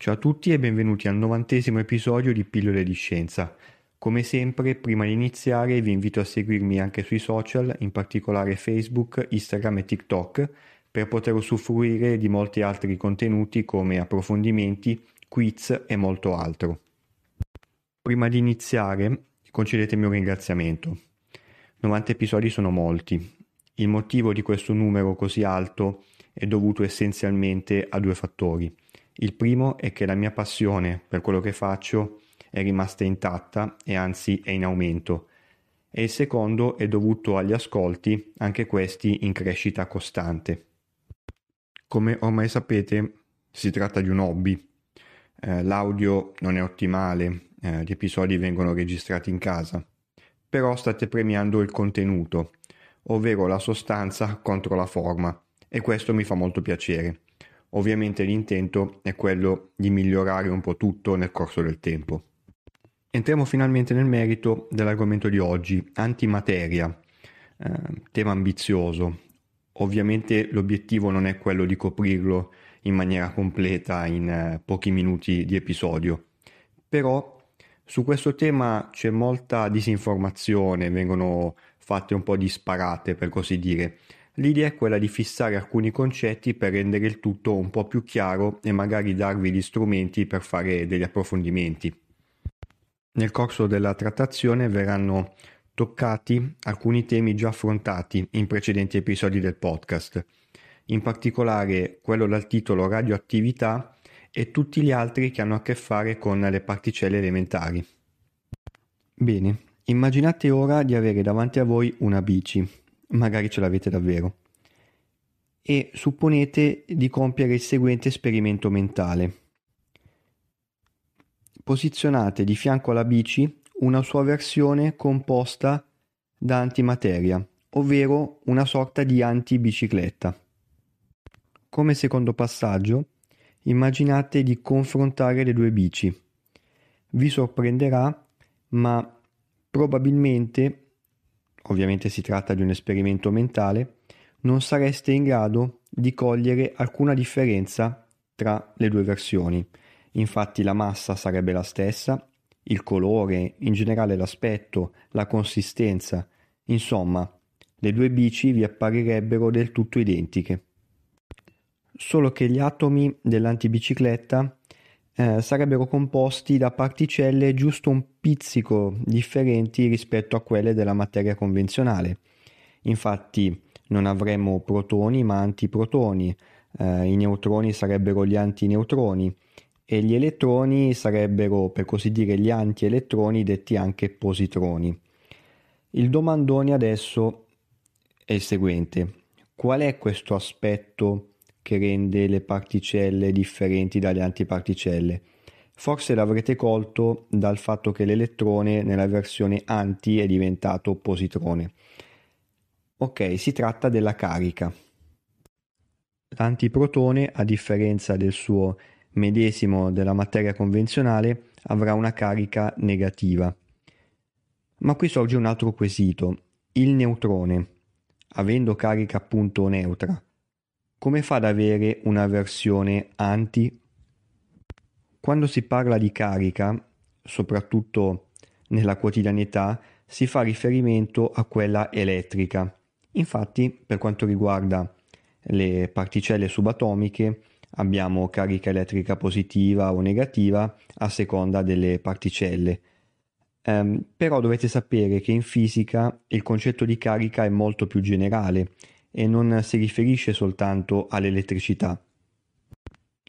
Ciao a tutti e benvenuti al novantesimo episodio di Pillole di Scienza. Come sempre, prima di iniziare vi invito a seguirmi anche sui social, in particolare Facebook, Instagram e TikTok, per poter usufruire di molti altri contenuti come approfondimenti, quiz e molto altro. Prima di iniziare, concedetemi un ringraziamento. 90 episodi sono molti. Il motivo di questo numero così alto è dovuto essenzialmente a due fattori. Il primo è che la mia passione per quello che faccio è rimasta intatta e anzi è in aumento. E il secondo è dovuto agli ascolti, anche questi in crescita costante. Come ormai sapete, si tratta di un hobby. Eh, l'audio non è ottimale, eh, gli episodi vengono registrati in casa, però state premiando il contenuto, ovvero la sostanza contro la forma, e questo mi fa molto piacere. Ovviamente l'intento è quello di migliorare un po' tutto nel corso del tempo. Entriamo finalmente nel merito dell'argomento di oggi, antimateria, eh, tema ambizioso. Ovviamente l'obiettivo non è quello di coprirlo in maniera completa in eh, pochi minuti di episodio, però su questo tema c'è molta disinformazione, vengono fatte un po' disparate per così dire L'idea è quella di fissare alcuni concetti per rendere il tutto un po' più chiaro e magari darvi gli strumenti per fare degli approfondimenti. Nel corso della trattazione verranno toccati alcuni temi già affrontati in precedenti episodi del podcast, in particolare quello dal titolo radioattività e tutti gli altri che hanno a che fare con le particelle elementari. Bene, immaginate ora di avere davanti a voi una bici magari ce l'avete davvero. E supponete di compiere il seguente esperimento mentale. Posizionate di fianco alla bici una sua versione composta da antimateria, ovvero una sorta di antibicicletta. Come secondo passaggio, immaginate di confrontare le due bici. Vi sorprenderà, ma probabilmente ovviamente si tratta di un esperimento mentale, non sareste in grado di cogliere alcuna differenza tra le due versioni. Infatti la massa sarebbe la stessa, il colore, in generale l'aspetto, la consistenza, insomma, le due bici vi apparirebbero del tutto identiche. Solo che gli atomi dell'antibicicletta eh, sarebbero composti da particelle giusto un pizzico differenti rispetto a quelle della materia convenzionale. Infatti non avremmo protoni ma antiprotoni, eh, i neutroni sarebbero gli antineutroni e gli elettroni sarebbero per così dire gli antielettroni detti anche positroni. Il domandone adesso è il seguente. Qual è questo aspetto che rende le particelle differenti dalle antiparticelle. Forse l'avrete colto dal fatto che l'elettrone nella versione anti è diventato positrone. Ok, si tratta della carica. L'antiprotone, a differenza del suo medesimo della materia convenzionale, avrà una carica negativa. Ma qui sorge un altro quesito. Il neutrone, avendo carica appunto neutra, come fa ad avere una versione anti? Quando si parla di carica, soprattutto nella quotidianità, si fa riferimento a quella elettrica. Infatti, per quanto riguarda le particelle subatomiche, abbiamo carica elettrica positiva o negativa a seconda delle particelle. Um, però dovete sapere che in fisica il concetto di carica è molto più generale e non si riferisce soltanto all'elettricità.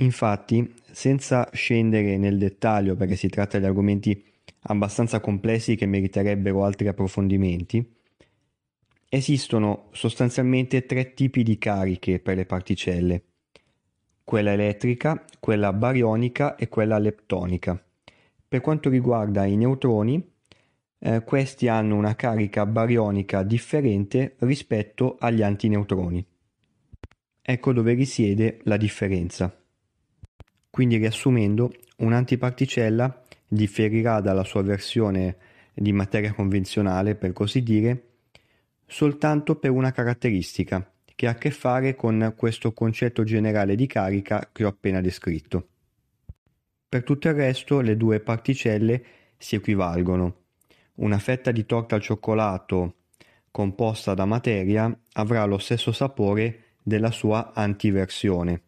Infatti, senza scendere nel dettaglio perché si tratta di argomenti abbastanza complessi che meriterebbero altri approfondimenti, esistono sostanzialmente tre tipi di cariche per le particelle, quella elettrica, quella barionica e quella leptonica. Per quanto riguarda i neutroni, questi hanno una carica barionica differente rispetto agli antineutroni. Ecco dove risiede la differenza. Quindi riassumendo, un'antiparticella differirà dalla sua versione di materia convenzionale, per così dire, soltanto per una caratteristica che ha a che fare con questo concetto generale di carica che ho appena descritto. Per tutto il resto le due particelle si equivalgono. Una fetta di torta al cioccolato composta da materia avrà lo stesso sapore della sua antiversione.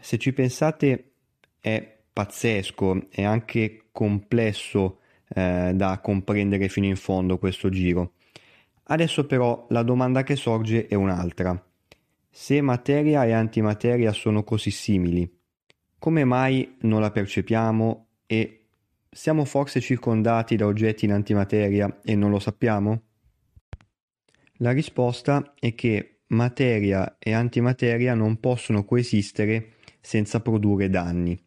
Se ci pensate è pazzesco e anche complesso eh, da comprendere fino in fondo questo giro. Adesso però la domanda che sorge è un'altra. Se materia e antimateria sono così simili, come mai non la percepiamo e siamo forse circondati da oggetti in antimateria e non lo sappiamo? La risposta è che materia e antimateria non possono coesistere senza produrre danni.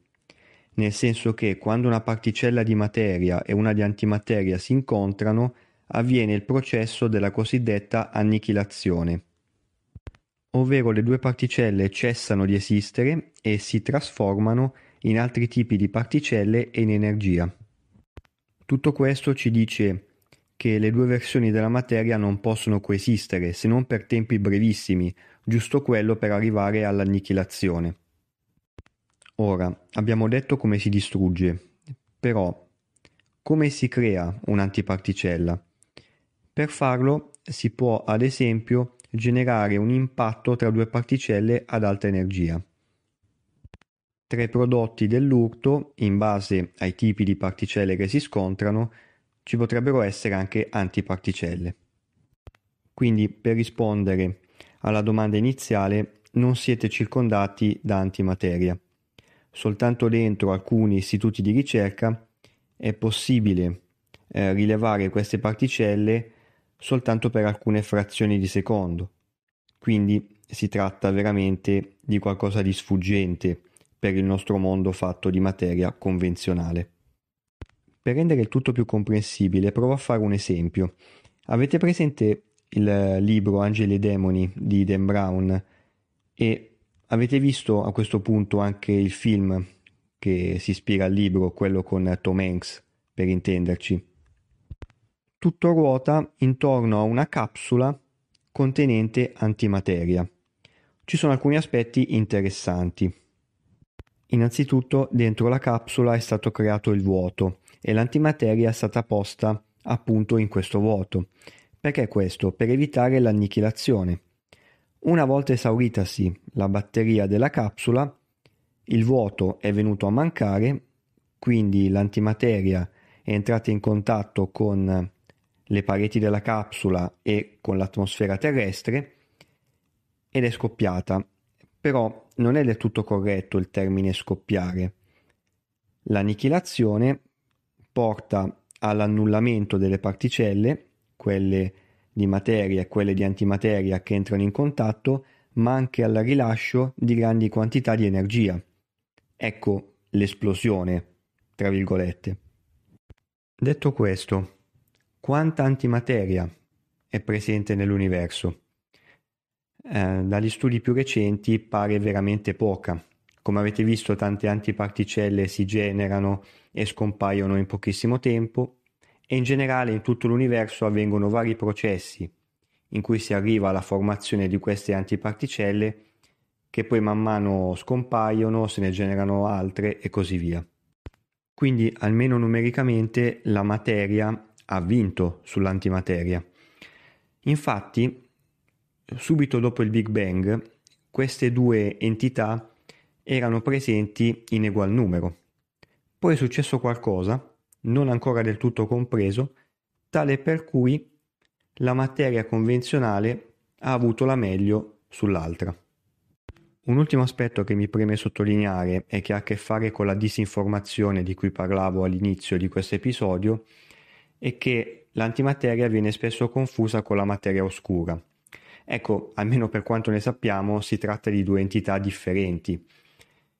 Nel senso che quando una particella di materia e una di antimateria si incontrano, avviene il processo della cosiddetta annichilazione, ovvero le due particelle cessano di esistere e si trasformano in altri tipi di particelle e in energia. Tutto questo ci dice che le due versioni della materia non possono coesistere se non per tempi brevissimi, giusto quello per arrivare all'annichilazione. Ora, abbiamo detto come si distrugge, però come si crea un'antiparticella? Per farlo si può ad esempio generare un impatto tra due particelle ad alta energia. Tra i prodotti dell'urto, in base ai tipi di particelle che si scontrano, ci potrebbero essere anche antiparticelle. Quindi per rispondere alla domanda iniziale non siete circondati da antimateria. Soltanto dentro alcuni istituti di ricerca è possibile eh, rilevare queste particelle soltanto per alcune frazioni di secondo. Quindi si tratta veramente di qualcosa di sfuggente per il nostro mondo fatto di materia convenzionale. Per rendere il tutto più comprensibile, provo a fare un esempio. Avete presente il libro Angeli e Demoni di Dan Brown e avete visto a questo punto anche il film che si ispira al libro, quello con Tom Hanks, per intenderci tutto ruota intorno a una capsula contenente antimateria. Ci sono alcuni aspetti interessanti. Innanzitutto dentro la capsula è stato creato il vuoto e l'antimateria è stata posta appunto in questo vuoto. Perché questo? Per evitare l'annichilazione. Una volta esauritasi la batteria della capsula, il vuoto è venuto a mancare, quindi l'antimateria è entrata in contatto con le pareti della capsula e con l'atmosfera terrestre ed è scoppiata. Però non è del tutto corretto il termine scoppiare. L'annichilazione porta all'annullamento delle particelle, quelle di materia e quelle di antimateria che entrano in contatto, ma anche al rilascio di grandi quantità di energia. Ecco l'esplosione, tra virgolette. Detto questo, quanta antimateria è presente nell'universo? Eh, dagli studi più recenti pare veramente poca. Come avete visto tante antiparticelle si generano e scompaiono in pochissimo tempo e in generale in tutto l'universo avvengono vari processi in cui si arriva alla formazione di queste antiparticelle che poi man mano scompaiono, se ne generano altre e così via. Quindi almeno numericamente la materia ha vinto sull'antimateria. Infatti, subito dopo il Big Bang, queste due entità erano presenti in egual numero. Poi è successo qualcosa, non ancora del tutto compreso, tale per cui la materia convenzionale ha avuto la meglio sull'altra. Un ultimo aspetto che mi preme sottolineare e che ha a che fare con la disinformazione di cui parlavo all'inizio di questo episodio è che l'antimateria viene spesso confusa con la materia oscura. Ecco, almeno per quanto ne sappiamo, si tratta di due entità differenti.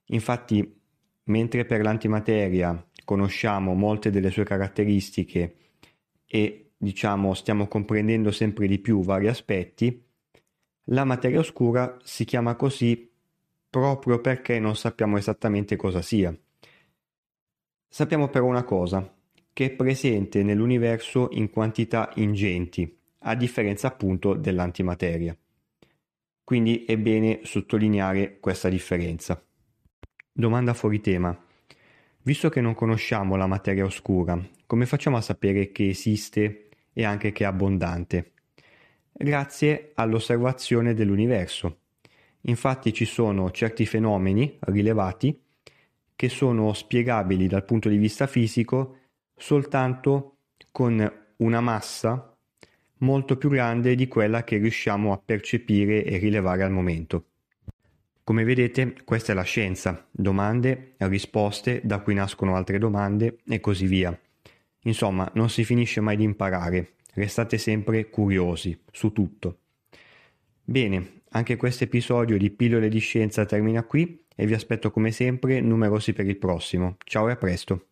Infatti, mentre per l'antimateria conosciamo molte delle sue caratteristiche e diciamo stiamo comprendendo sempre di più vari aspetti, la materia oscura si chiama così proprio perché non sappiamo esattamente cosa sia. Sappiamo però una cosa, che è presente nell'universo in quantità ingenti, a differenza appunto dell'antimateria. Quindi è bene sottolineare questa differenza. Domanda fuori tema. Visto che non conosciamo la materia oscura, come facciamo a sapere che esiste e anche che è abbondante? Grazie all'osservazione dell'universo. Infatti ci sono certi fenomeni rilevati che sono spiegabili dal punto di vista fisico soltanto con una massa molto più grande di quella che riusciamo a percepire e rilevare al momento. Come vedete, questa è la scienza, domande, risposte, da cui nascono altre domande e così via. Insomma, non si finisce mai di imparare, restate sempre curiosi su tutto. Bene, anche questo episodio di Pillole di Scienza termina qui e vi aspetto come sempre numerosi per il prossimo. Ciao e a presto!